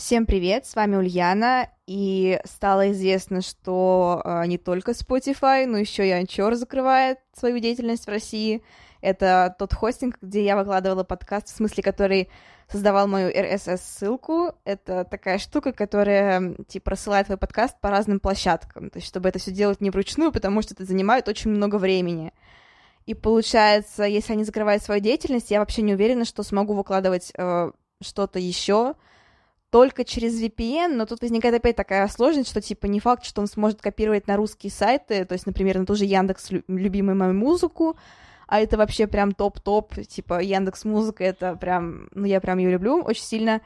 Всем привет, с вами Ульяна, и стало известно, что э, не только Spotify, но еще и Anchor закрывает свою деятельность в России. Это тот хостинг, где я выкладывала подкаст, в смысле, который создавал мою RSS-ссылку. Это такая штука, которая, типа, рассылает твой подкаст по разным площадкам, то есть чтобы это все делать не вручную, потому что это занимает очень много времени. И получается, если они закрывают свою деятельность, я вообще не уверена, что смогу выкладывать э, что-то еще, только через VPN, но тут возникает опять такая сложность, что типа не факт, что он сможет копировать на русские сайты, то есть, например, на ту же Яндекс любимую мою музыку, а это вообще прям топ-топ, типа Яндекс Музыка, это прям, ну я прям ее люблю очень сильно,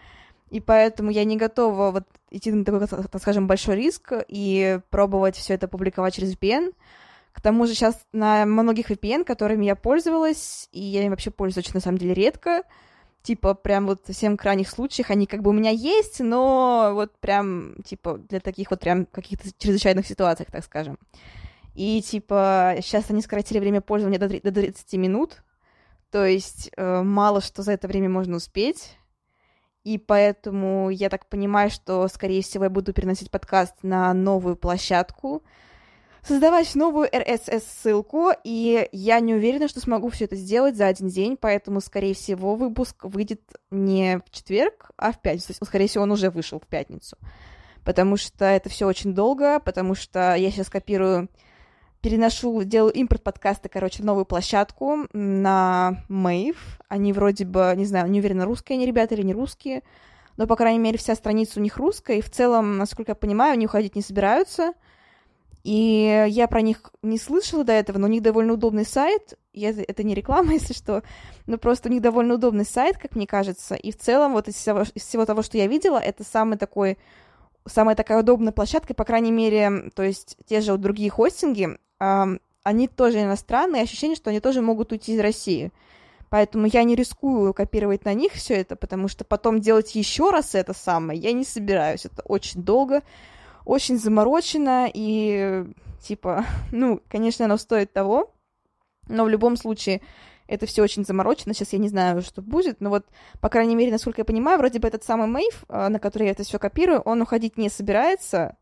и поэтому я не готова вот идти на такой, так скажем, большой риск и пробовать все это публиковать через VPN. К тому же сейчас на многих VPN, которыми я пользовалась, и я им вообще пользуюсь очень, на самом деле, редко, типа, прям вот совсем крайних случаях, они как бы у меня есть, но вот прям, типа, для таких вот прям каких-то чрезвычайных ситуациях, так скажем. И, типа, сейчас они сократили время пользования до, до 30 минут, то есть э, мало что за это время можно успеть, и поэтому я так понимаю, что, скорее всего, я буду переносить подкаст на новую площадку, создавать новую RSS-ссылку, и я не уверена, что смогу все это сделать за один день, поэтому, скорее всего, выпуск выйдет не в четверг, а в пятницу. То есть, скорее всего, он уже вышел в пятницу. Потому что это все очень долго, потому что я сейчас копирую, переношу, делаю импорт подкаста, короче, новую площадку на Mave. Они вроде бы, не знаю, не уверена, русские они ребята или не русские, но, по крайней мере, вся страница у них русская, и в целом, насколько я понимаю, они уходить не собираются — и я про них не слышала до этого, но у них довольно удобный сайт. Я, это не реклама, если что, но просто у них довольно удобный сайт, как мне кажется. И в целом, вот из всего, из всего того, что я видела, это самый такой, самая такая удобная площадка, по крайней мере, то есть те же вот другие хостинги, э, они тоже иностранные, ощущение, что они тоже могут уйти из России. Поэтому я не рискую копировать на них все это, потому что потом делать еще раз это самое я не собираюсь. Это очень долго очень заморочено, и, типа, ну, конечно, оно стоит того, но в любом случае это все очень заморочено. Сейчас я не знаю, что будет, но вот, по крайней мере, насколько я понимаю, вроде бы этот самый Мейв, а, на который я это все копирую, он уходить не собирается,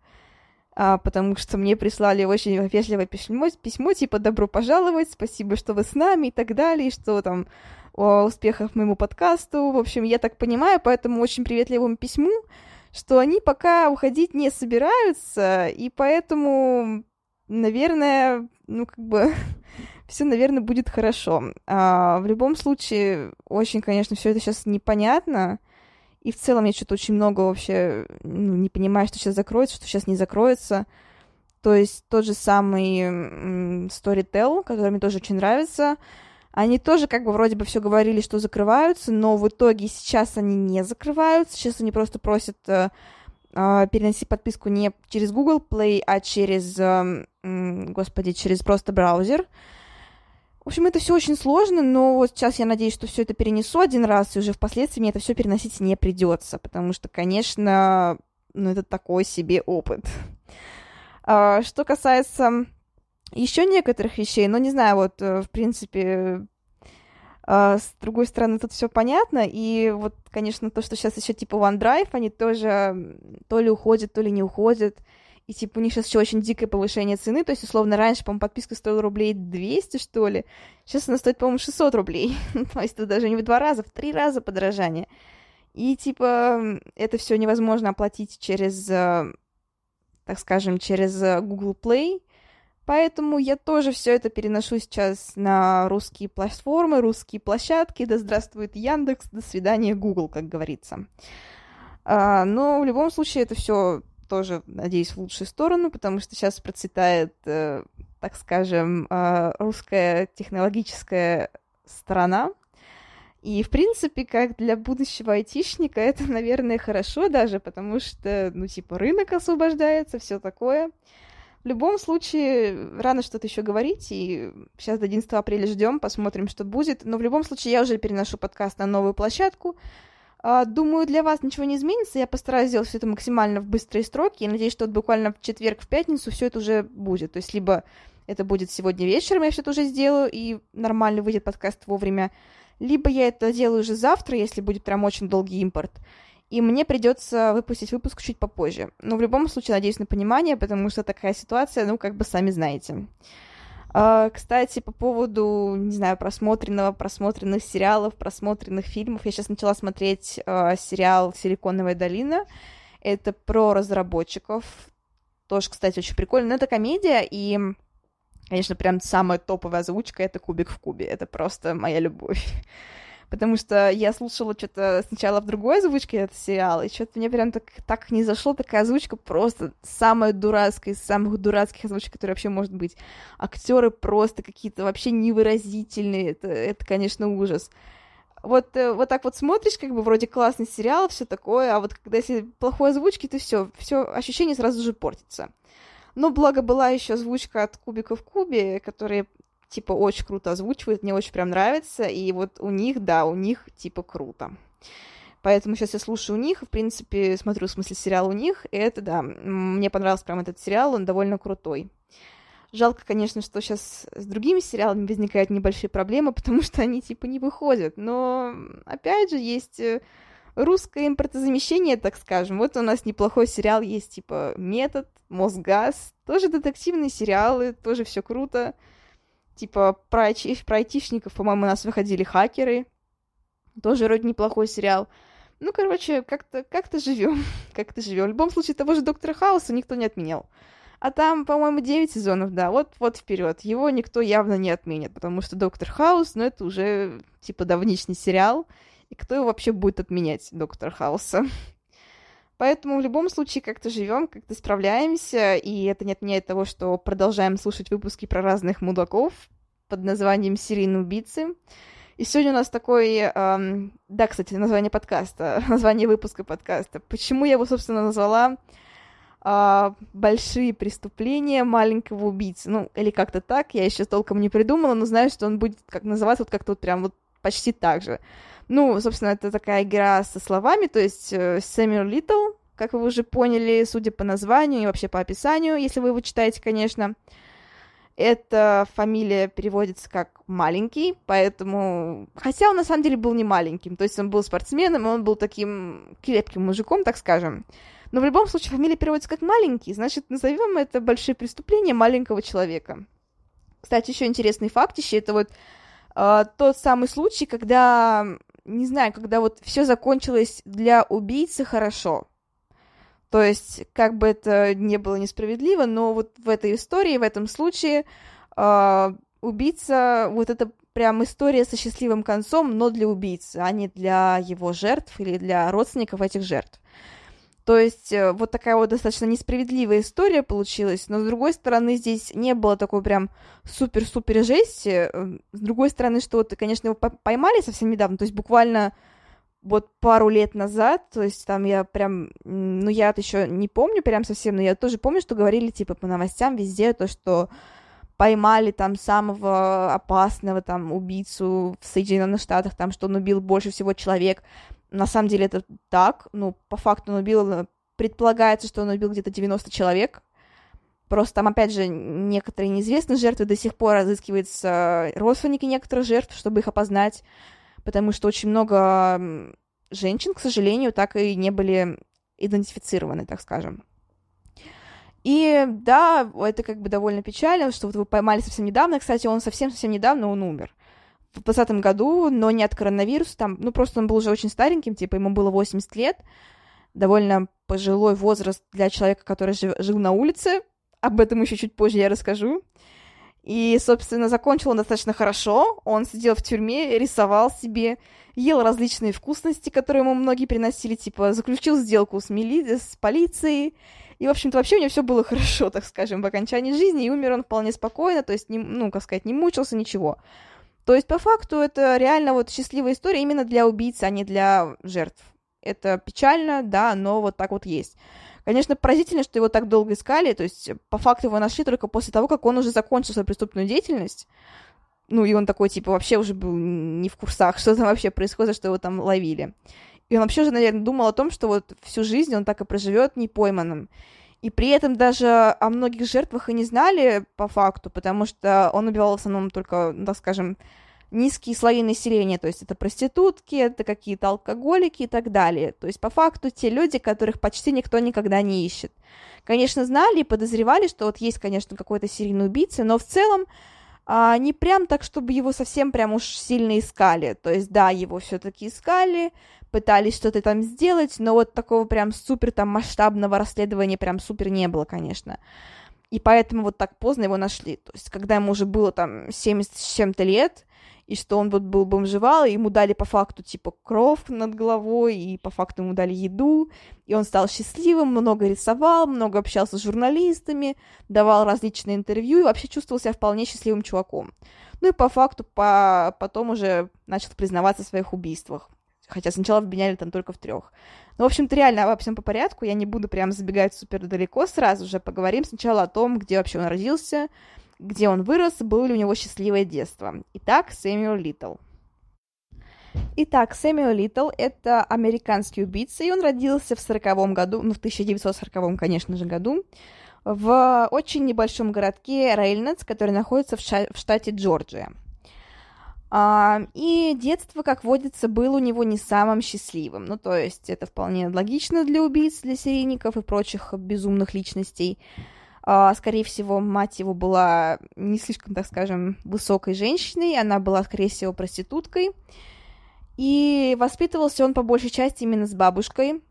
а, потому что мне прислали очень вежливое письмо, письмо типа «Добро пожаловать», «Спасибо, что вы с нами» и так далее, и что там о успехах моему подкасту. В общем, я так понимаю, поэтому очень приветливому письму что они пока уходить не собираются, и поэтому, наверное, ну, как бы, все, наверное, будет хорошо. А, в любом случае, очень, конечно, все это сейчас непонятно. И в целом я что-то очень много вообще ну, не понимаю, что сейчас закроется, что сейчас не закроется. То есть тот же самый Storytel, который мне тоже очень нравится, они тоже как бы вроде бы все говорили, что закрываются, но в итоге сейчас они не закрываются. Сейчас они просто просят э, э, переносить подписку не через Google Play, а через, э, господи, через просто браузер. В общем, это все очень сложно, но вот сейчас я надеюсь, что все это перенесу один раз, и уже впоследствии мне это все переносить не придется, потому что, конечно, ну, это такой себе опыт. А, что касается еще некоторых вещей, но не знаю, вот, э, в принципе, а, с другой стороны, тут все понятно, и вот, конечно, то, что сейчас еще типа OneDrive, они тоже то ли уходят, то ли не уходят, и типа у них сейчас еще очень дикое повышение цены, то есть, условно, раньше, по-моему, подписка стоила рублей 200, что ли, сейчас она стоит, по-моему, 600 рублей, то есть это даже не в два раза, в три раза подорожание. И, типа, это все невозможно оплатить через, э, так скажем, через э, Google Play, Поэтому я тоже все это переношу сейчас на русские платформы, русские площадки. Да здравствует Яндекс, до свидания Google, как говорится. А, но в любом случае это все тоже, надеюсь, в лучшую сторону, потому что сейчас процветает, э, так скажем, э, русская технологическая сторона. И, в принципе, как для будущего айтишника, это, наверное, хорошо даже, потому что, ну, типа, рынок освобождается, все такое. В любом случае, рано что-то еще говорить, и сейчас до 11 апреля ждем, посмотрим, что будет. Но в любом случае, я уже переношу подкаст на новую площадку. А, думаю, для вас ничего не изменится. Я постараюсь сделать все это максимально в быстрые строки. И надеюсь, что вот буквально в четверг, в пятницу все это уже будет. То есть, либо это будет сегодня вечером, я все это уже сделаю, и нормально выйдет подкаст вовремя. Либо я это делаю уже завтра, если будет прям очень долгий импорт. И мне придется выпустить выпуск чуть попозже. Но в любом случае, надеюсь на понимание, потому что такая ситуация, ну, как бы сами знаете. Uh, кстати, по поводу, не знаю, просмотренного, просмотренных сериалов, просмотренных фильмов, я сейчас начала смотреть uh, сериал «Силиконовая долина». Это про разработчиков. Тоже, кстати, очень прикольно. Но это комедия, и Конечно, прям самая топовая озвучка — это «Кубик в кубе». Это просто моя любовь. Потому что я слушала что-то сначала в другой озвучке этот сериал, и что-то мне прям так, так не зашло, такая озвучка просто самая дурацкая из самых дурацких озвучек, которые вообще может быть. Актеры просто какие-то вообще невыразительные, это, это конечно, ужас. Вот, э, вот так вот смотришь, как бы вроде классный сериал, все такое, а вот когда если плохой озвучки, то все, все ощущение сразу же портится. Но благо была еще озвучка от Кубика в Кубе, которые типа очень круто озвучивают, мне очень прям нравится, и вот у них, да, у них типа круто. Поэтому сейчас я слушаю у них, в принципе, смотрю, в смысле, сериал у них, и это, да, мне понравился прям этот сериал, он довольно крутой. Жалко, конечно, что сейчас с другими сериалами возникают небольшие проблемы, потому что они, типа, не выходят, но, опять же, есть э, русское импортозамещение, так скажем. Вот у нас неплохой сериал есть, типа «Метод», «Мосгаз». Тоже детективные сериалы, тоже все круто. Типа про, айти, про айтишников, по-моему, у нас выходили «Хакеры». Тоже вроде неплохой сериал. Ну, короче, как-то как живем, как-то живем. В любом случае, того же Доктора Хауса никто не отменял. А там, по-моему, 9 сезонов, да, вот, вот вперед. Его никто явно не отменит, потому что Доктор Хаус, ну, это уже, типа, давнишний сериал, и кто его вообще будет отменять, доктор Хауса? Поэтому в любом случае как-то живем, как-то справляемся, и это не отменяет того, что продолжаем слушать выпуски про разных мудаков под названием «Серийные убийцы». И сегодня у нас такой... Эм, да, кстати, название подкаста, название выпуска подкаста. Почему я его, собственно, назвала э, «Большие преступления маленького убийцы». Ну, или как-то так, я еще толком не придумала, но знаю, что он будет как называться вот как-то вот прям вот почти так же. Ну, собственно, это такая игра со словами, то есть Сэмюэл Литл, как вы уже поняли, судя по названию и вообще по описанию, если вы его читаете, конечно. Эта фамилия переводится как маленький, поэтому... Хотя он на самом деле был не маленьким, то есть он был спортсменом, он был таким крепким мужиком, так скажем. Но в любом случае фамилия переводится как маленький, значит, назовем это большие преступления маленького человека. Кстати, еще интересный факт, еще это вот э, тот самый случай, когда не знаю, когда вот все закончилось для убийцы хорошо. То есть, как бы это не было несправедливо, но вот в этой истории, в этом случае, э, убийца, вот это прям история со счастливым концом, но для убийцы, а не для его жертв или для родственников этих жертв. То есть э, вот такая вот достаточно несправедливая история получилась, но с другой стороны здесь не было такой прям супер-супер жести. Э, с другой стороны, что вот, конечно, его поймали совсем недавно, то есть буквально вот пару лет назад, то есть там я прям, ну я еще не помню прям совсем, но я тоже помню, что говорили типа по новостям везде то, что поймали там самого опасного там убийцу в Соединенных Штатах, там, что он убил больше всего человек на самом деле это так, ну, по факту он убил, предполагается, что он убил где-то 90 человек, Просто там, опять же, некоторые неизвестные жертвы до сих пор разыскиваются родственники некоторых жертв, чтобы их опознать, потому что очень много женщин, к сожалению, так и не были идентифицированы, так скажем. И да, это как бы довольно печально, что вот вы поймали совсем недавно. Кстати, он совсем-совсем недавно, он умер в 2020 году, но не от коронавируса, там, ну, просто он был уже очень стареньким, типа, ему было 80 лет, довольно пожилой возраст для человека, который жив, жил на улице, об этом еще чуть позже я расскажу. И, собственно, закончил он достаточно хорошо, он сидел в тюрьме, рисовал себе, ел различные вкусности, которые ему многие приносили, типа, заключил сделку с, мили... с полицией, и, в общем-то, вообще у него все было хорошо, так скажем, в окончании жизни, и умер он вполне спокойно, то есть, не, ну, как сказать, не мучился, ничего. То есть, по факту, это реально вот счастливая история именно для убийцы, а не для жертв. Это печально, да, но вот так вот есть. Конечно, поразительно, что его так долго искали, то есть по факту его нашли только после того, как он уже закончил свою преступную деятельность. Ну, и он такой, типа, вообще уже был не в курсах, что там вообще происходит, что его там ловили. И он вообще уже, наверное, думал о том, что вот всю жизнь он так и проживет непойманным. И при этом даже о многих жертвах и не знали по факту, потому что он убивал в основном только, ну, так скажем, низкие слои населения, то есть это проститутки, это какие-то алкоголики и так далее. То есть по факту те люди, которых почти никто никогда не ищет. Конечно, знали и подозревали, что вот есть, конечно, какой-то серийный убийца, но в целом а, не прям так, чтобы его совсем прям уж сильно искали. То есть, да, его все-таки искали, пытались что-то там сделать, но вот такого прям супер там масштабного расследования прям супер не было, конечно. И поэтому вот так поздно его нашли. То есть, когда ему уже было там 70 с чем-то лет, и что он вот был бомжевал, и ему дали по факту, типа, кровь над головой, и по факту ему дали еду, и он стал счастливым, много рисовал, много общался с журналистами, давал различные интервью, и вообще чувствовал себя вполне счастливым чуваком. Ну и по факту по... потом уже начал признаваться в своих убийствах. Хотя сначала обвиняли там только в трех. Ну, в общем-то, реально обо всем по порядку. Я не буду прям забегать супер далеко сразу же. Поговорим сначала о том, где вообще он родился, где он вырос, было ли у него счастливое детство. Итак, Сэмюэл Литтл. Итак, Сэмюэл Литтл — это американский убийца, и он родился в 40 году, ну, в 1940, конечно же, году, в очень небольшом городке Рейнолдс, который находится в, в штате Джорджия. А, и детство, как водится, было у него не самым счастливым. Ну, то есть это вполне логично для убийц, для серийников и прочих безумных личностей. А, скорее всего, мать его была не слишком, так скажем, высокой женщиной, она была, скорее всего, проституткой. И воспитывался он по большей части именно с бабушкой.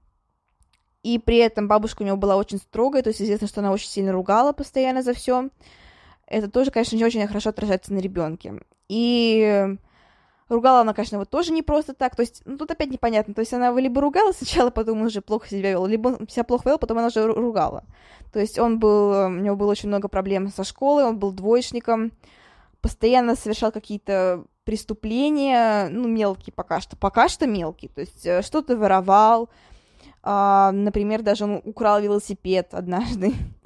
И при этом бабушка у него была очень строгая, то есть известно, что она очень сильно ругала постоянно за все. Это тоже, конечно, не очень хорошо отражается на ребенке. И Ругала она, конечно, вот тоже не просто так. То есть, ну, тут опять непонятно. То есть, она либо ругала сначала, потом уже плохо себя вела, либо он себя плохо вел, потом она уже ругала. То есть, он был, у него было очень много проблем со школой, он был двоечником, постоянно совершал какие-то преступления, ну, мелкие пока что, пока что мелкие. То есть, э, что-то воровал, а, например, даже он украл велосипед однажды.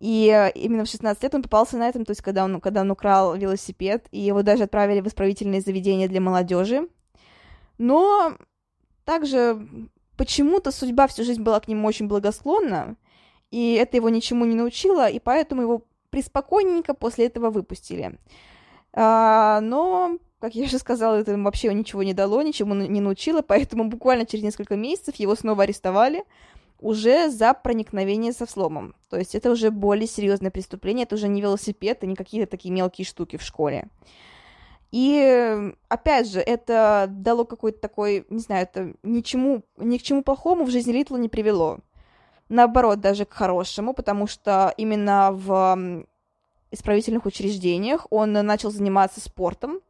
И э, именно в 16 лет он попался на этом, то есть когда он, когда он украл велосипед, и его даже отправили в исправительные заведения для молодежи. Но также почему-то судьба всю жизнь была к нему очень благосклонна, и это его ничему не научило, и поэтому его приспокойненько после этого выпустили. А, но, как я уже сказала, это вообще ничего не дало, ничему не научило, поэтому буквально через несколько месяцев его снова арестовали, уже за проникновение со взломом. То есть это уже более серьезное преступление, это уже не велосипед и не какие-то такие мелкие штуки в школе. И опять же, это дало какой-то такой, не знаю, это ничему, ни к чему плохому в жизни Литла не привело. Наоборот, даже к хорошему, потому что именно в исправительных учреждениях он начал заниматься спортом,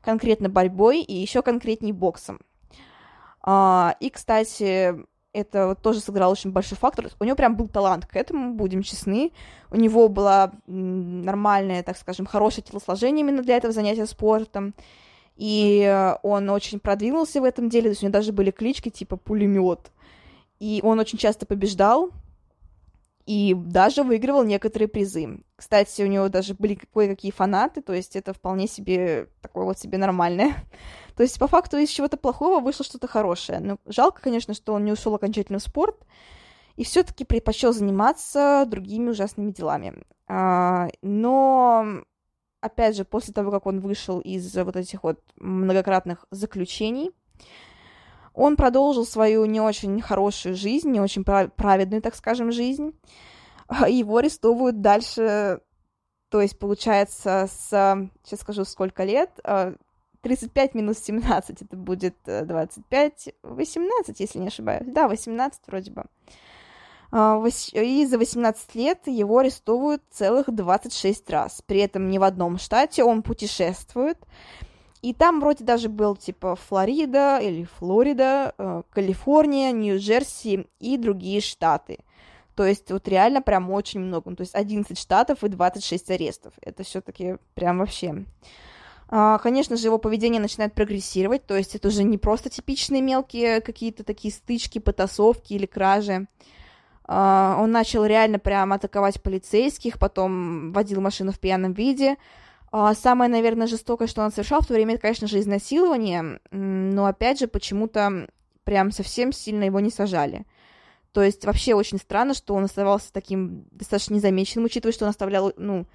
конкретно борьбой и еще конкретнее боксом. А, и, кстати, это тоже сыграл очень большой фактор. У него прям был талант к этому, будем честны. У него было нормальное, так скажем, хорошее телосложение именно для этого занятия спортом. И он очень продвинулся в этом деле, то есть у него даже были клички типа пулемет. И он очень часто побеждал, и даже выигрывал некоторые призы. Кстати, у него даже были кое-какие фанаты, то есть это вполне себе такое вот себе нормальное. То есть, по факту, из чего-то плохого вышло что-то хорошее. Но жалко, конечно, что он не ушел окончательно в спорт и все-таки предпочел заниматься другими ужасными делами. А, но, опять же, после того, как он вышел из вот этих вот многократных заключений, он продолжил свою не очень хорошую жизнь, не очень праведную, так скажем, жизнь. Его арестовывают дальше, то есть, получается, с, сейчас скажу, сколько лет, а, 35 минус 17, это будет 25, э, 18, если не ошибаюсь. Да, 18 вроде бы. А, и за 18 лет его арестовывают целых 26 раз. При этом ни в одном штате он путешествует. И там вроде даже был типа Флорида или Флорида, э, Калифорния, Нью-Джерси и другие штаты. То есть вот реально прям очень много. То есть 11 штатов и 26 арестов. Это все-таки прям вообще А, конечно же, его поведение начинает прогрессировать, то есть это уже не просто типичные мелкие какие-то такие стычки, потасовки или кражи. А, он начал реально прям атаковать полицейских, потом водил машину в пьяном виде. А, самое, наверное, жестокое, что он совершал в то время, это, конечно же, изнасилование, но, опять же, почему-то прям совсем сильно его не сажали. То есть вообще очень странно, что он оставался таким достаточно незамеченным, учитывая, что он оставлял, ну,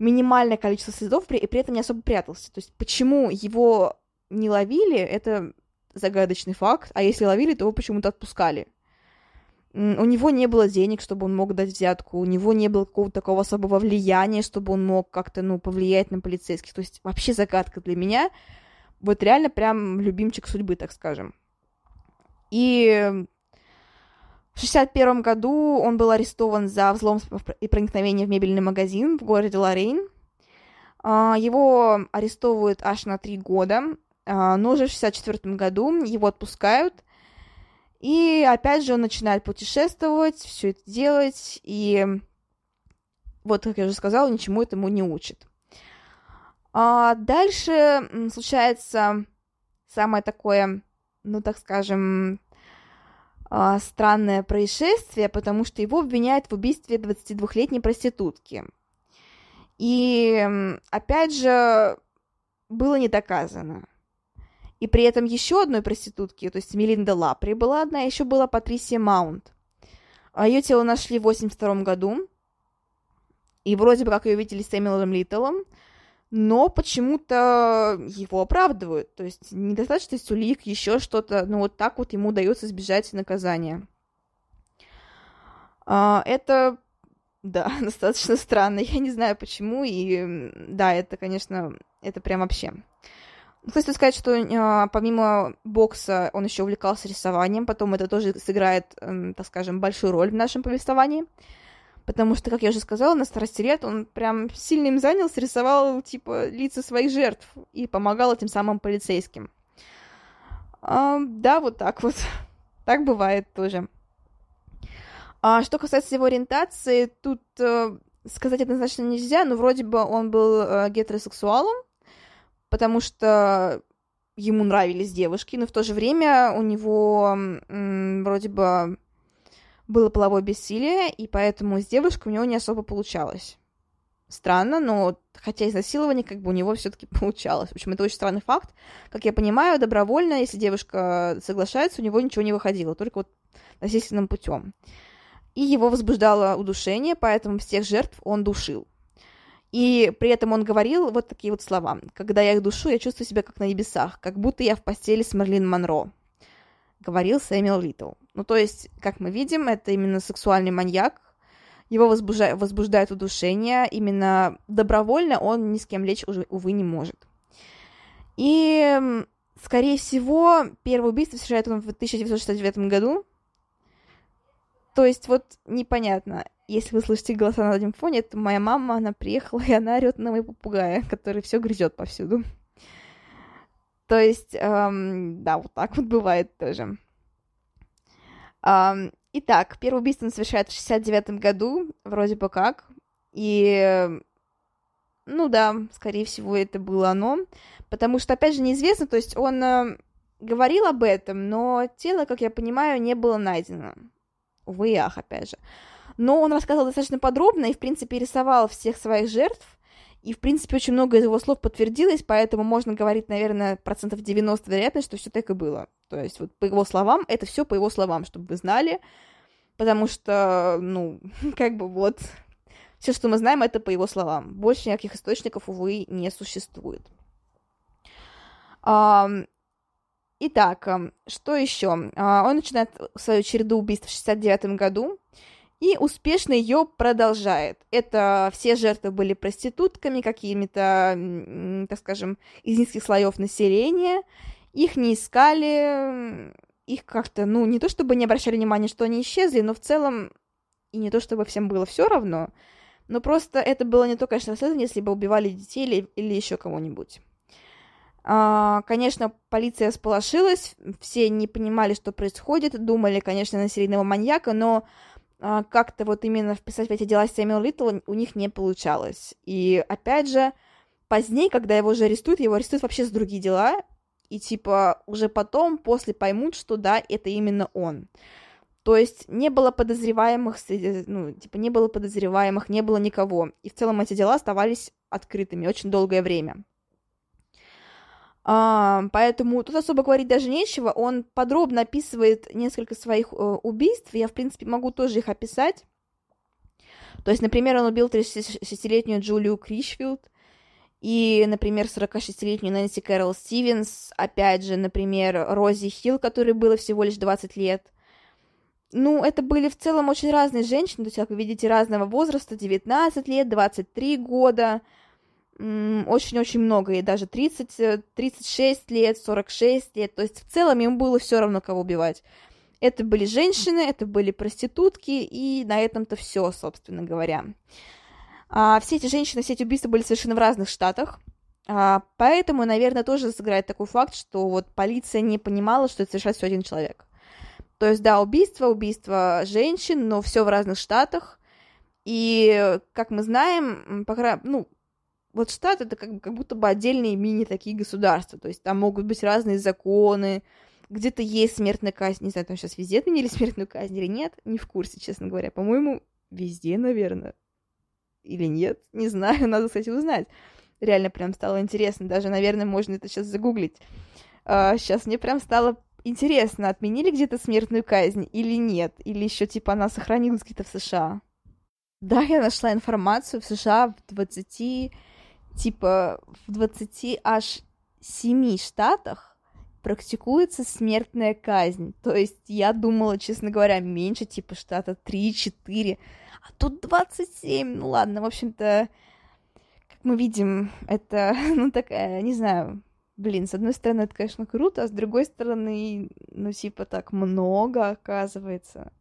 минимальное количество следов и при этом не особо прятался. То есть почему его не ловили, это загадочный факт, а если ловили, то его почему-то отпускали. У него не было денег, чтобы он мог дать взятку, у него не было какого-то такого особого влияния, чтобы он мог как-то, ну, повлиять на полицейских. То есть вообще загадка для меня. Вот реально прям любимчик судьбы, так скажем. И в 1961 году он был арестован за взлом и проникновение в мебельный магазин в городе Лорейн. А, его арестовывают аж на три года, а, но уже в 1964 году его отпускают. И опять же он начинает путешествовать, все это делать, и вот, как я уже сказала, ничему этому не учит. А дальше случается самое такое, ну, так скажем, а, странное происшествие, потому что его обвиняют в убийстве 22-летней проститутки. И, опять же, было не доказано. И при этом еще одной проститутки, то есть Мелинда Лапри была одна, еще была Патрисия Маунт. А ее тело нашли в 82 году, и вроде бы как ее видели с Сэмюэлом Литтлом, но почему-то его оправдывают. То есть недостаточно улик, еще что-то, ну вот так вот ему удается избежать наказания. А, это, да, достаточно странно. Я не знаю почему, и да, это, конечно, это прям вообще. Хочется сказать, что э, помимо бокса он еще увлекался рисованием, потом это тоже сыграет, э, так скажем, большую роль в нашем повествовании потому что, как я уже сказала, на старости лет он прям сильно им занялся, рисовал, типа, лица своих жертв и помогал этим самым полицейским. А, да, вот так вот. так бывает тоже. А что касается его ориентации, тут э, сказать однозначно нельзя, но вроде бы он был э, гетеросексуалом, потому что ему нравились девушки, но в то же время у него м, вроде бы было половое бессилие, и поэтому с девушкой у него не особо получалось. Странно, но хотя изнасилование как бы у него все-таки получалось. В общем, это очень странный факт. Как я понимаю, добровольно, если девушка соглашается, у него ничего не выходило, только вот насильственным путем. И его возбуждало удушение, поэтому всех жертв он душил. И при этом он говорил вот такие вот слова. «Когда я их душу, я чувствую себя как на небесах, как будто я в постели с Мерлин Монро», — говорил Сэмюэл Литтл. Ну, то есть, как мы видим, это именно сексуальный маньяк, его возбуждает, возбуждает удушение, именно добровольно он ни с кем лечь, уже, увы, не может. И, скорее всего, первое убийство совершает он в 1969 году. То есть, вот непонятно. Если вы слышите голоса на заднем фоне, это моя мама, она приехала, и она орет на моего попугая, который все грызет повсюду. То есть, эм, да, вот так вот бывает тоже. Итак, первое убийство он совершает в 69 году, вроде бы как. И, ну да, скорее всего, это было оно. Потому что, опять же, неизвестно, то есть он э, говорил об этом, но тело, как я понимаю, не было найдено. Увы и ах, опять же. Но он рассказывал достаточно подробно и, в принципе, рисовал всех своих жертв. И, в принципе, очень много из его слов подтвердилось, поэтому можно говорить, наверное, процентов 90 вероятность, что все так и было. То есть, вот по его словам, это все по его словам, чтобы вы знали, потому что, ну, как бы вот, все, что мы знаем, это по его словам. Больше никаких источников, увы, не существует. Итак, что еще? А, он начинает свою череду убийств в 69 году, и успешно ее продолжает. Это все жертвы были проститутками, какими-то, так скажем, из низких слоев населения. Их не искали, их как-то, ну, не то чтобы не обращали внимания, что они исчезли, но в целом, и не то чтобы всем было все равно, но просто это было не то, конечно, расследование, если бы убивали детей или, или еще кого-нибудь. А, конечно, полиция сполошилась, все не понимали, что происходит, думали, конечно, на серийного маньяка, но как-то вот именно вписать в эти дела Сэмюэл Литл у них не получалось. И опять же, позднее, когда его уже арестуют, его арестуют вообще за другие дела, и, типа, уже потом, после поймут, что да, это именно он. То есть не было подозреваемых, ну, типа, не было подозреваемых, не было никого. И в целом эти дела оставались открытыми очень долгое время. А, поэтому тут особо говорить даже нечего. Он подробно описывает несколько своих э, убийств. Я, в принципе, могу тоже их описать. То есть, например, он убил 36-летнюю Джулию Кришфилд, и, например, 46-летнюю Нэнси Кэрол Стивенс, опять же, например, Рози Хилл, которой было всего лишь 20 лет. Ну, это были в целом очень разные женщины, то есть, как вы видите, разного возраста, 19 лет, 23 года, очень-очень много, и даже 30, 36 лет, 46 лет, то есть в целом им было все равно, кого убивать. Это были женщины, это были проститутки, и на этом-то все, собственно говоря. А, все эти женщины, все эти убийства были совершены в разных штатах, а, поэтому, наверное, тоже сыграет такой факт, что вот полиция не понимала, что это совершает все один человек. То есть, да, убийство, убийство женщин, но все в разных штатах. И, как мы знаем, по, ну, вот штат это как, как будто бы отдельные мини такие государства. То есть там могут быть разные законы, где-то есть смертная казнь. Не знаю, там сейчас везде отменили смертную казнь или нет, не в курсе, честно говоря. По-моему, везде, наверное или нет, не знаю, надо, кстати, узнать. Реально прям стало интересно, даже, наверное, можно это сейчас загуглить. А, сейчас мне прям стало интересно, отменили где-то смертную казнь или нет, или еще типа она сохранилась где-то в США. Да, я нашла информацию в США в 20, типа, в 20 аж 7 штатах практикуется смертная казнь. То есть я думала, честно говоря, меньше, типа, штата 3-4 а тут 27. Ну ладно, в общем-то, как мы видим, это, ну, такая, не знаю, блин, с одной стороны, это, конечно, круто, а с другой стороны, ну, типа, так много, оказывается.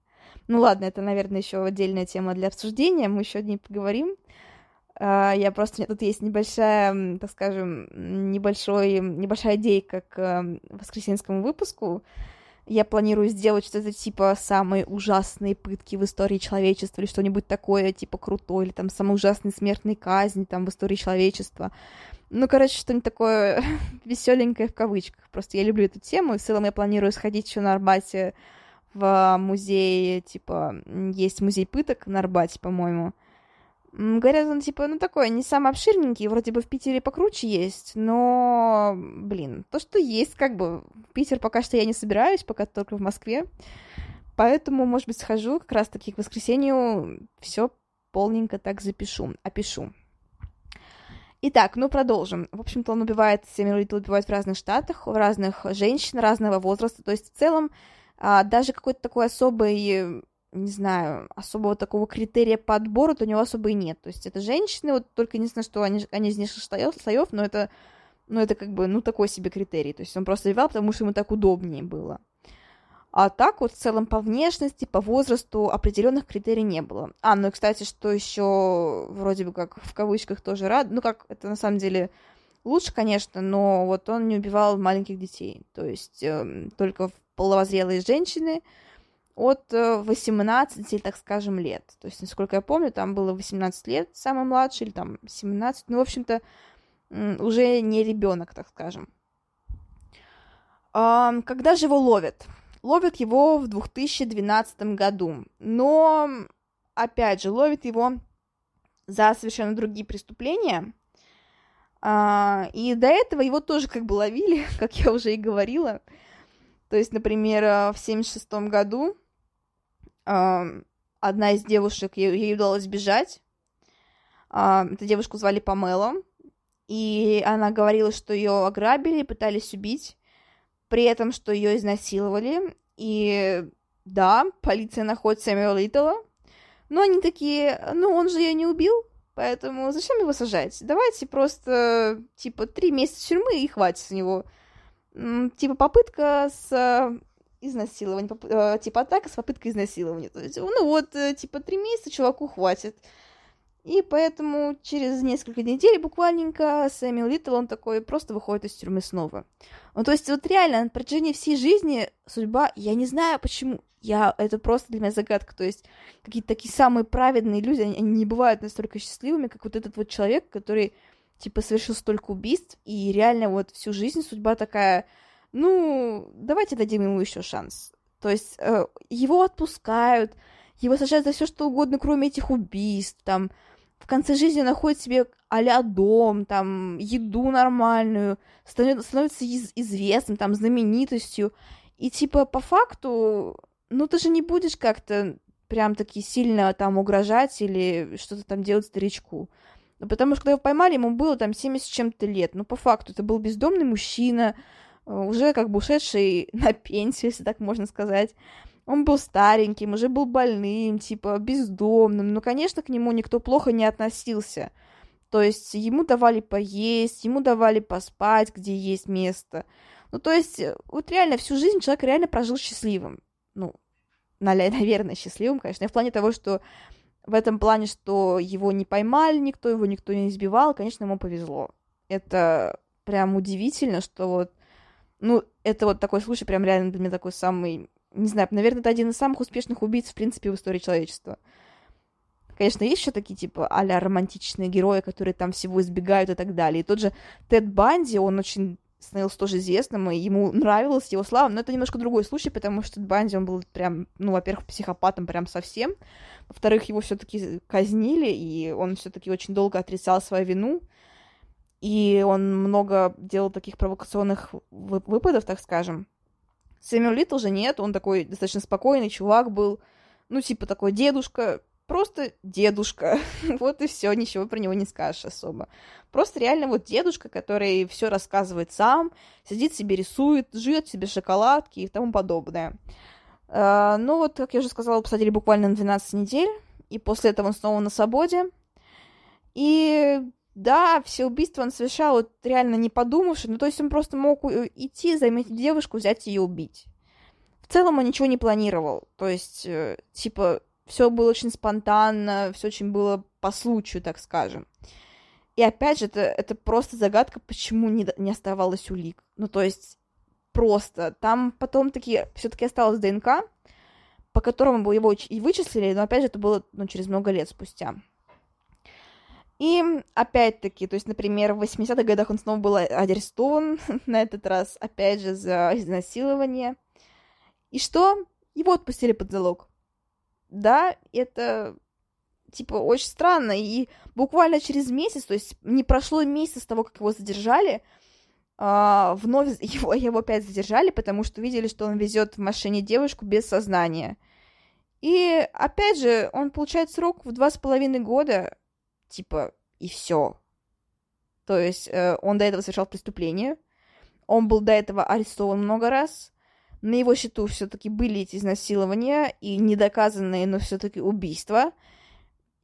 Ну ладно, это, наверное, еще отдельная тема для обсуждения, мы еще о ней поговорим. А, я просто, у меня тут есть небольшая, так скажем, небольшой, небольшая идейка к воскресенскому выпуску, я планирую сделать что-то типа самые ужасные пытки в истории человечества или что-нибудь такое, типа крутое, или там самые ужасные смертные казни там в истории человечества. Ну, короче, что-нибудь такое веселенькое в кавычках. Просто я люблю эту тему, и в целом я планирую сходить еще на Арбате в музей, типа, есть музей пыток на Арбате, по-моему. Говорят, он, типа, ну, такой, не самый обширненький, вроде бы в Питере покруче есть, но, блин, то, что есть, как бы, в Питер пока что я не собираюсь, пока только в Москве, поэтому, может быть, схожу как раз-таки к воскресенью, все полненько так запишу, опишу. Итак, ну продолжим. В общем-то, он убивает, Сэмюэл Литл убивает в разных штатах, в разных женщин разного возраста. То есть в целом а, даже какой-то такой особый не знаю, особого такого критерия по отбору у него особо и нет. То есть это женщины, вот только не знаю, что они, они из слоев, слоев, но это, ну, это как бы, ну, такой себе критерий. То есть он просто выбирал, потому что ему так удобнее было. А так вот в целом по внешности, по возрасту определенных критерий не было. А, ну и, кстати, что еще вроде бы как в кавычках тоже рад, ну как это на самом деле лучше, конечно, но вот он не убивал маленьких детей. То есть э, только половозрелые женщины, от 18, э, так скажем, лет. То есть, насколько я помню, там было 18 лет самый младший, или там 17. Ну, в общем-то, уже не ребенок, так скажем. Когда же его ловят? Ловят его в 2012 году. Но, опять же, ловят его за совершенно другие преступления. А, и до этого его тоже как бы ловили, как я уже и говорила. То есть, например, в 76 году одна из девушек, ей, ей удалось сбежать. Эту девушку звали Памела. И она говорила, что ее ограбили, пытались убить. При этом, что ее изнасиловали. И да, полиция находит Сэмюэла Литтла. Но они такие, ну он же ее не убил, поэтому зачем его сажать? Давайте просто, типа, три месяца тюрьмы и хватит с него. Типа, попытка с изнасилование, э, типа атака с попыткой изнасилования. То есть, ну вот, э, типа три месяца чуваку хватит. И поэтому через несколько недель буквальненько Сэмюэл Литтл, он такой просто выходит из тюрьмы снова. Ну, то есть вот реально на протяжении всей жизни судьба, я не знаю почему, я, это просто для меня загадка, то есть какие-то такие самые праведные люди, они, они не бывают настолько счастливыми, как вот этот вот человек, который типа, совершил столько убийств, и реально вот всю жизнь судьба такая, ну, давайте дадим ему еще шанс. То есть э, его отпускают, его сажают за все что угодно, кроме этих убийств, там, в конце жизни находит себе а дом, там, еду нормальную, становится из- известным, там, знаменитостью. И, типа, по факту, ну, ты же не будешь как-то прям таки сильно там угрожать или что-то там делать старичку. Потому что когда его поймали, ему было там 70 с чем-то лет. Ну, по факту, это был бездомный мужчина, уже как бы ушедший на пенсию, если так можно сказать. Он был стареньким, уже был больным, типа, бездомным. Но, конечно, к нему никто плохо не относился. То есть ему давали поесть, ему давали поспать, где есть место. Ну, то есть, э, вот реально всю жизнь человек реально прожил счастливым. Ну, наверное, счастливым, конечно. И в плане того, что в этом плане, что его не поймали никто, его никто не избивал, конечно, ему повезло. Это прям удивительно, что вот, ну, это вот такой случай прям реально для меня такой самый не знаю, наверное, это один из самых успешных убийц, в принципе, в истории человечества. Конечно, есть еще такие, типа, а романтичные герои, которые там всего избегают и так далее. И тот же Тед Банди, он очень становился тоже известным, и ему нравилась его слава, но это немножко другой случай, потому что Тед Банди, он был прям, ну, во-первых, психопатом прям совсем, во-вторых, его все таки казнили, и он все таки очень долго отрицал свою вину, и он много делал таких провокационных выпадов, так скажем, Сэмюэл Литл же нет, он такой достаточно спокойный чувак был, ну, типа такой дедушка, просто дедушка. вот и все, ничего про него не скажешь особо. Просто реально вот дедушка, который все рассказывает сам, сидит себе рисует, жует себе шоколадки и тому подобное. Uh, ну вот, как я уже сказала, посадили буквально на 12 недель, и после этого он снова на свободе. И да, все убийства он совершал вот реально не подумавши, ну то есть он просто мог идти, заметить девушку, взять ее убить. В целом он ничего не планировал, то есть, э, типа, все было очень спонтанно, все очень было по случаю, так скажем. И опять же, это, это просто загадка, почему не, не оставалось улик. Ну, то есть, просто. Там потом таки все-таки осталось ДНК, по которому его и вычислили, но опять же, это было ну, через много лет спустя. И опять-таки, то есть, например, в 80-х годах он снова был арестован, на этот раз, опять же, за изнасилование. И что? Его отпустили под залог. Да, это типа очень странно. И буквально через месяц, то есть не прошло месяц с того, как его задержали, а, вновь его, его опять задержали, потому что видели, что он везет в машине девушку без сознания. И опять же, он получает срок в два с половиной года, типа, и все. То есть э, он до этого совершал преступление, он был до этого арестован много раз, на его счету все-таки были эти изнасилования и недоказанные, но все-таки убийства.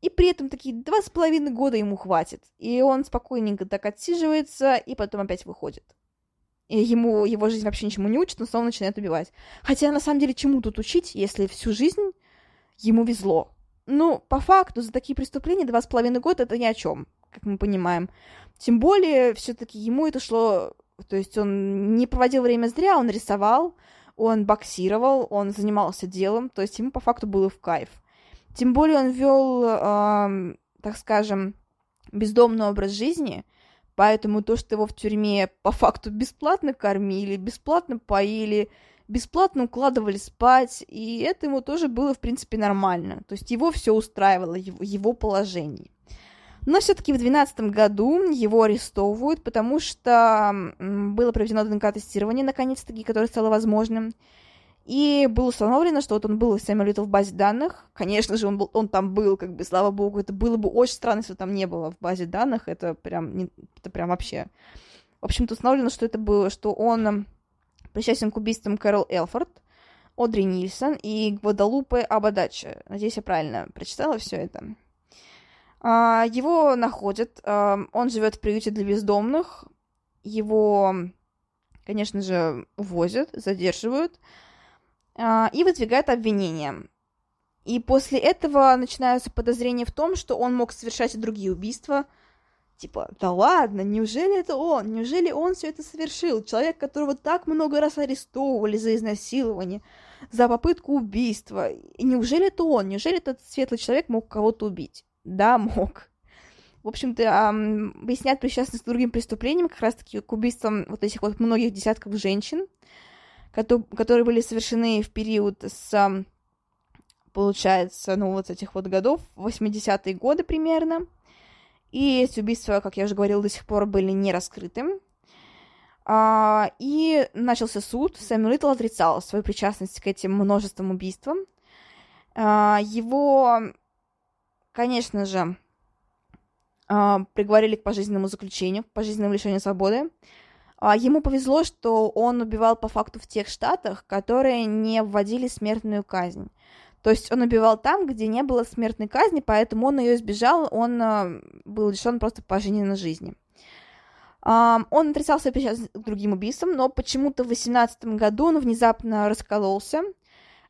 И при этом такие два с половиной года ему хватит. И он спокойненько так отсиживается, и потом опять выходит. И ему его жизнь вообще ничему не учит, но снова начинает убивать. Хотя на самом деле чему тут учить, если всю жизнь ему везло? Ну, по факту, за такие преступления два с половиной года это ни о чем, как мы понимаем. Тем более, все-таки ему это шло... То есть он не проводил время зря, он рисовал, он боксировал, он занимался делом, то есть ему по факту было в кайф. Тем более он вел, э, так скажем, бездомный образ жизни, поэтому то, что его в тюрьме по факту бесплатно кормили, бесплатно поили, бесплатно укладывали спать, и это ему тоже было, в принципе, нормально. То есть его все устраивало, его, его положение. Но все-таки в 2012 году его арестовывают, потому что было проведено ДНК-тестирование, наконец-таки, которое стало возможным. И было установлено, что вот он был Сэмюэл Литл в базе данных. Конечно же, он, был, он там был, как бы, слава богу. Это было бы очень странно, если там не было в базе данных. Это прям, не, это прям вообще... В общем-то, установлено, что это было, что он причастен к убийствам Кэрол Элфорд, Одри Нильсон и Гвадалупе Абадача. Надеюсь, я правильно прочитала все это. А, его находят, а, он живет в приюте для бездомных, его, конечно же, увозят, задерживают а, и выдвигают обвинения. И после этого начинаются подозрения в том, что он мог совершать и другие убийства – Типа, да ладно, неужели это он? Неужели он все это совершил? Человек, которого так много раз арестовывали за изнасилование, за попытку убийства. И неужели это он? Неужели этот светлый человек мог кого-то убить? Да, мог. в общем-то, эм, выяснять причастность к другим преступлениям, как раз-таки к убийствам вот этих вот многих десятков женщин, которые были совершены в период с, получается, ну, вот этих вот годов, 80-е годы примерно. И эти убийства, как я уже говорила, до сих пор были не раскрыты. А, и начался суд. Сэмюэл Литл отрицал свою причастность к этим множествам убийствам. А, его, конечно же, а, приговорили к пожизненному заключению, к пожизненному лишению свободы. Ему повезло, что он убивал по факту в тех штатах, которые не вводили смертную казнь. То есть он убивал там, где не было смертной казни, поэтому он ее избежал, он а, был лишен просто пожизненной жизни. Он отрицал свою причастность к другим убийствам, но почему-то в 18 году он внезапно раскололся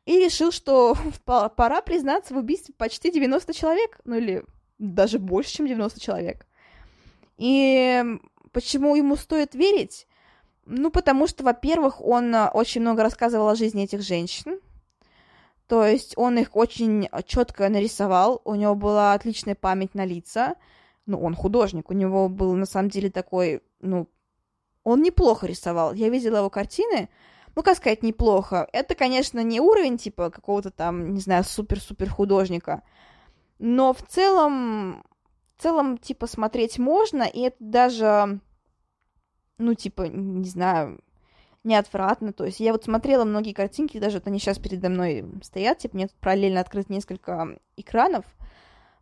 и решил, что пора признаться в убийстве почти 90 человек, ну или даже больше, чем 90 человек. И почему ему стоит верить? Ну, потому что, во-первых, он а, очень много рассказывал о жизни этих женщин. То есть он их очень четко нарисовал, у него была отличная память на лица. Ну, он художник, у него был на самом деле такой, ну, он неплохо рисовал. Я видела его картины, ну, как сказать, неплохо. Это, конечно, не уровень, типа, какого-то там, не знаю, супер-супер художника, но в целом, в целом, типа, смотреть можно, и это даже, ну, типа, не знаю, неотвратно. То есть я вот смотрела многие картинки, даже вот они сейчас передо мной стоят, типа, мне тут параллельно открыт несколько экранов,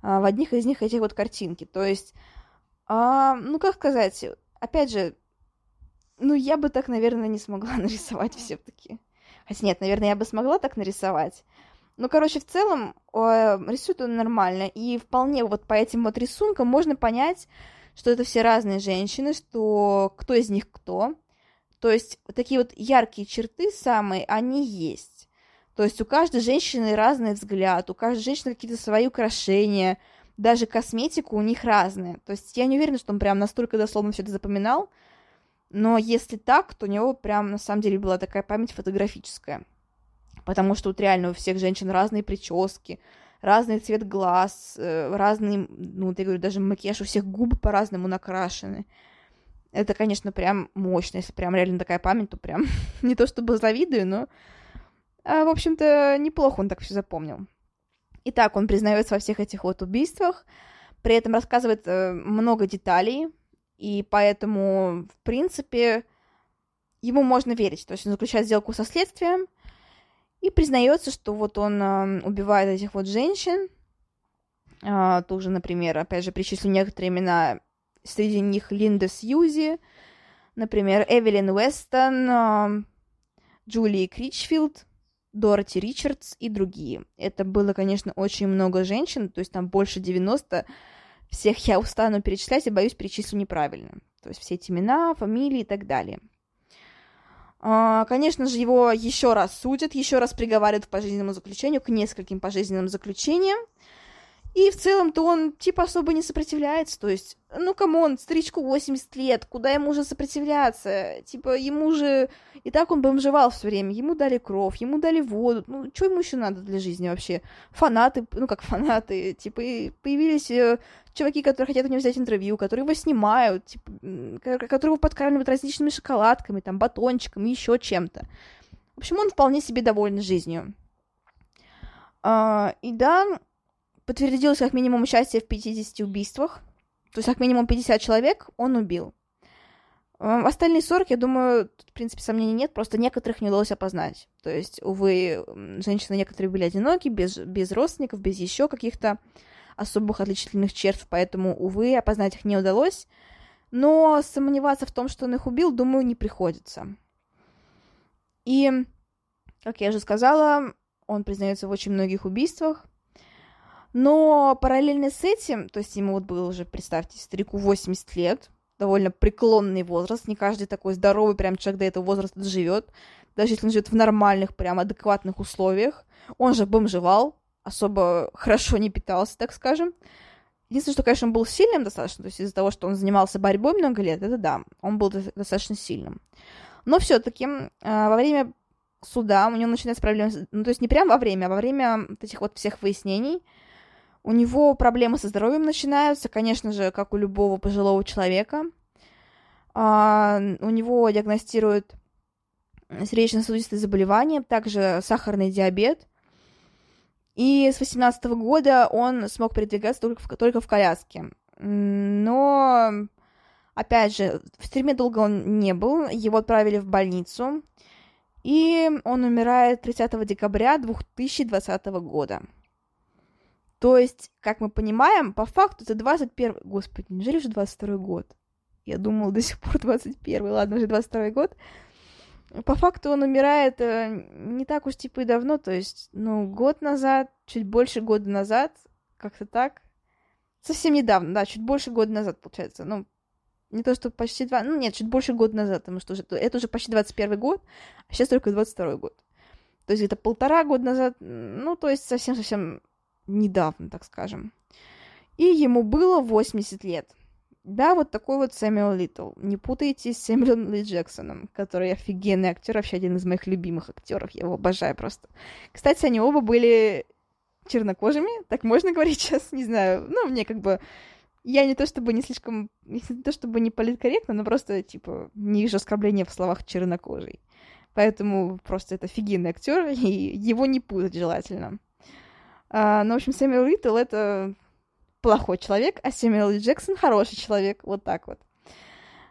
а, в одних из них эти вот картинки. То есть, а, ну, как сказать, опять же, ну, я бы так, наверное, не смогла нарисовать все-таки. Хотя нет, наверное, я бы смогла так нарисовать. Ну, короче, в целом э, рисует он нормально, и вполне вот по этим вот рисункам можно понять, что это все разные женщины, что кто из них кто. То есть такие вот яркие черты самые, они есть. То есть у каждой женщины разный взгляд, у каждой женщины какие-то свои украшения, даже косметика у них разная. То есть я не уверена, что он прям настолько дословно все это запоминал, но если так, то у него прям на самом деле была такая память фотографическая потому что вот реально у всех женщин разные прически, разный цвет глаз, э, разный, ну, я говорю, даже макияж, у всех губы по-разному накрашены. Это, конечно, прям мощно, если прям реально такая память, то прям не то чтобы завидую, но, а, в общем-то, неплохо он так все запомнил. Итак, он признается во всех этих вот убийствах, при этом рассказывает э, много деталей, и поэтому, в принципе, ему можно верить. То есть он заключает сделку со следствием, и признается, что вот он э, убивает этих вот женщин. Э, тоже, например, опять же, перечислю некоторые имена. Среди них Линда Сьюзи, например, Эвелин Уэстон, э, Джулии Кричфилд, Дороти Ричардс и другие. Это было, конечно, очень много женщин, то есть там больше 90. Всех я устану перечислять и боюсь перечислю неправильно. То есть все эти имена, фамилии и так далее. А, конечно же, его еще раз судят, еще раз приговаривают к пожизненному заключению, к нескольким пожизненным заключениям. И в целом-то он, типа, особо не сопротивляется. То есть, ну, come on, старичку 80 лет, куда ему уже сопротивляться? Типа, ему же... И так он бомжевал все время. Ему дали кровь, ему дали воду. Ну, что ему еще надо для жизни вообще? Фанаты, ну, как фанаты. Типа, появились э, чуваки, которые хотят у него взять интервью, которые его снимают, типа, которые его подкармливают различными шоколадками, там, батончиками, еще чем-то. В общем, он вполне себе доволен жизнью. А, и да, подтвердилось как минимум участие в 50 убийствах. То есть как минимум 50 человек он убил. А, остальные 40, я думаю, в принципе, сомнений нет, просто некоторых не удалось опознать. То есть, увы, женщины некоторые были одиноки, без, без родственников, без еще каких-то особых отличительных черт, поэтому, увы, опознать их не удалось. Но сомневаться в том, что он их убил, думаю, не приходится. И, как я уже сказала, он признается в очень многих убийствах. Но параллельно с этим, то есть ему вот было уже, представьте, старику 80 лет, довольно преклонный возраст, не каждый такой здоровый прям человек до этого возраста живет, даже если он живет в нормальных, прям адекватных условиях. Он же бомжевал, особо хорошо не питался, так скажем. Единственное, что, конечно, он был сильным достаточно, то есть из-за того, что он занимался борьбой много лет, это да, он был достаточно сильным. Но все-таки э, во время суда у него начинаются проблемы, ну, то есть не прямо во время, а во время вот этих вот всех выяснений, У него проблемы со здоровьем начинаются, конечно же, как у любого пожилого человека. А, у него диагностируют сердечно-сосудистые заболевания, также сахарный диабет. И с 18 года он смог передвигаться только в, только в коляске. Но, опять же, в тюрьме долго он не был, его отправили в больницу, и он умирает 30 декабря 2020 года. То есть, как мы понимаем, по факту это 21... Господи, неужели уже 22 год? Я думала, до сих пор 21 ладно, уже 22 год. По факту он умирает э, не так уж типа и давно, то есть, ну, год назад, чуть больше года назад, как-то так. Совсем недавно, да, чуть больше года назад, получается. Ну, не то, что почти два... Ну, нет, чуть больше года назад, потому что уже, это уже почти 21 год, а сейчас только 22 год. То есть это полтора года назад, ну, то есть совсем-совсем недавно, так скажем. И ему было 80 лет. Да, вот такой вот Сэмюэл Литл. Не путайте с Сэмюэлом Ли Джексоном, который офигенный актер, вообще один из моих любимых актеров. Я его обожаю просто. Кстати, они оба были чернокожими, так можно говорить сейчас, не знаю. Ну, мне как бы... Я не то чтобы не слишком... Не то чтобы не политкорректно, но просто, типа, не вижу оскорбления в словах чернокожий. Поэтому просто это офигенный актер, и его не путать желательно. А, ну, в общем, Сэмюэл Литл — это плохой человек, а Сэмюэл Джексон хороший человек. Вот так вот.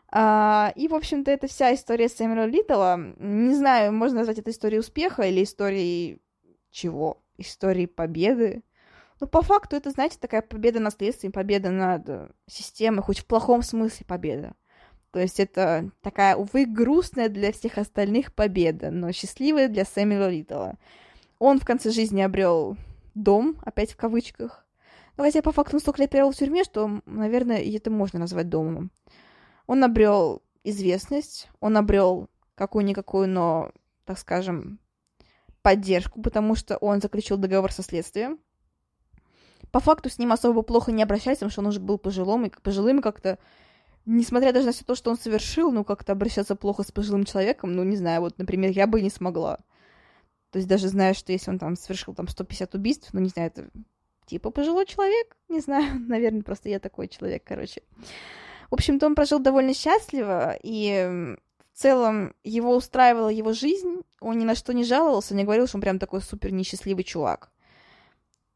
А, и, в общем-то, это вся история Сэмюэла Литтла. Не знаю, можно назвать это историей успеха или историей чего? Историей победы. Ну, по факту, это, знаете, такая победа над следствием, победа над системой, хоть в плохом смысле победа. То есть это такая, увы, грустная для всех остальных победа, но счастливая для Сэмюэла Литтла. Он в конце жизни обрел дом, опять в кавычках, ну, хотя по факту он столько лет провел в тюрьме, что, наверное, это можно назвать домом. Он обрел известность, он обрел какую-никакую, но, так скажем, поддержку, потому что он заключил договор со следствием. По факту с ним особо плохо не обращались, потому что он уже был пожилым, и пожилым как-то, несмотря даже на все то, что он совершил, ну, как-то обращаться плохо с пожилым человеком, ну, не знаю, вот, например, я бы не смогла. То есть даже зная, что если он там совершил там 150 убийств, ну, не знаю, это типа пожилой человек, не знаю, наверное, просто я такой человек, короче. В общем-то, он прожил довольно счастливо, и в целом его устраивала его жизнь, он ни на что не жаловался, не говорил, что он прям такой супер несчастливый чувак.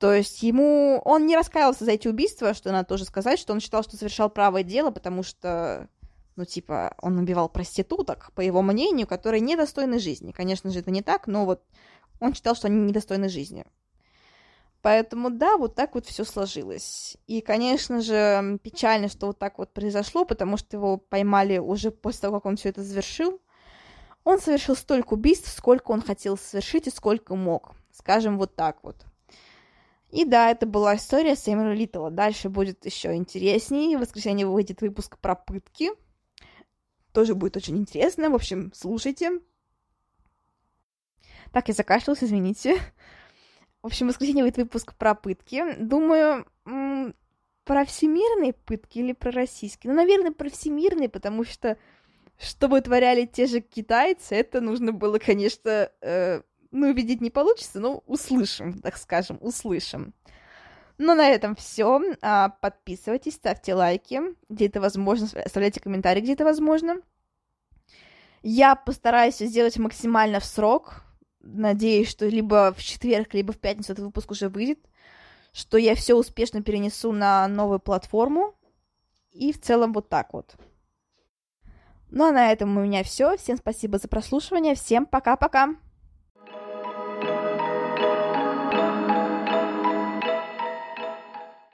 То есть ему... Он не раскаялся за эти убийства, что надо тоже сказать, что он считал, что совершал правое дело, потому что, ну, типа, он убивал проституток, по его мнению, которые недостойны жизни. Конечно же, это не так, но вот он считал, что они недостойны жизни. Поэтому да, вот так вот все сложилось. И, конечно же, печально, что вот так вот произошло, потому что его поймали уже после того, как он все это завершил. Он совершил столько убийств, сколько он хотел совершить и сколько мог. Скажем вот так вот. И да, это была история Сэмюэла Литтла. Дальше будет еще интереснее. В воскресенье выйдет выпуск про пытки. Тоже будет очень интересно. В общем, слушайте. Так, я закашлялась, извините. В общем, в воскресенье выйдет выпуск про пытки. Думаю, про всемирные пытки или про российские? Ну, наверное, про всемирные, потому что что вытворяли те же китайцы, это нужно было, конечно, э, ну, увидеть не получится, но услышим, так скажем, услышим. Ну, на этом все. А, подписывайтесь, ставьте лайки, где это возможно, оставляйте комментарии, где это возможно. Я постараюсь сделать максимально в срок, надеюсь, что либо в четверг, либо в пятницу этот выпуск уже выйдет, что я все успешно перенесу на новую платформу. И в целом вот так вот. Ну а на этом у меня все. Всем спасибо за прослушивание. Всем пока-пока.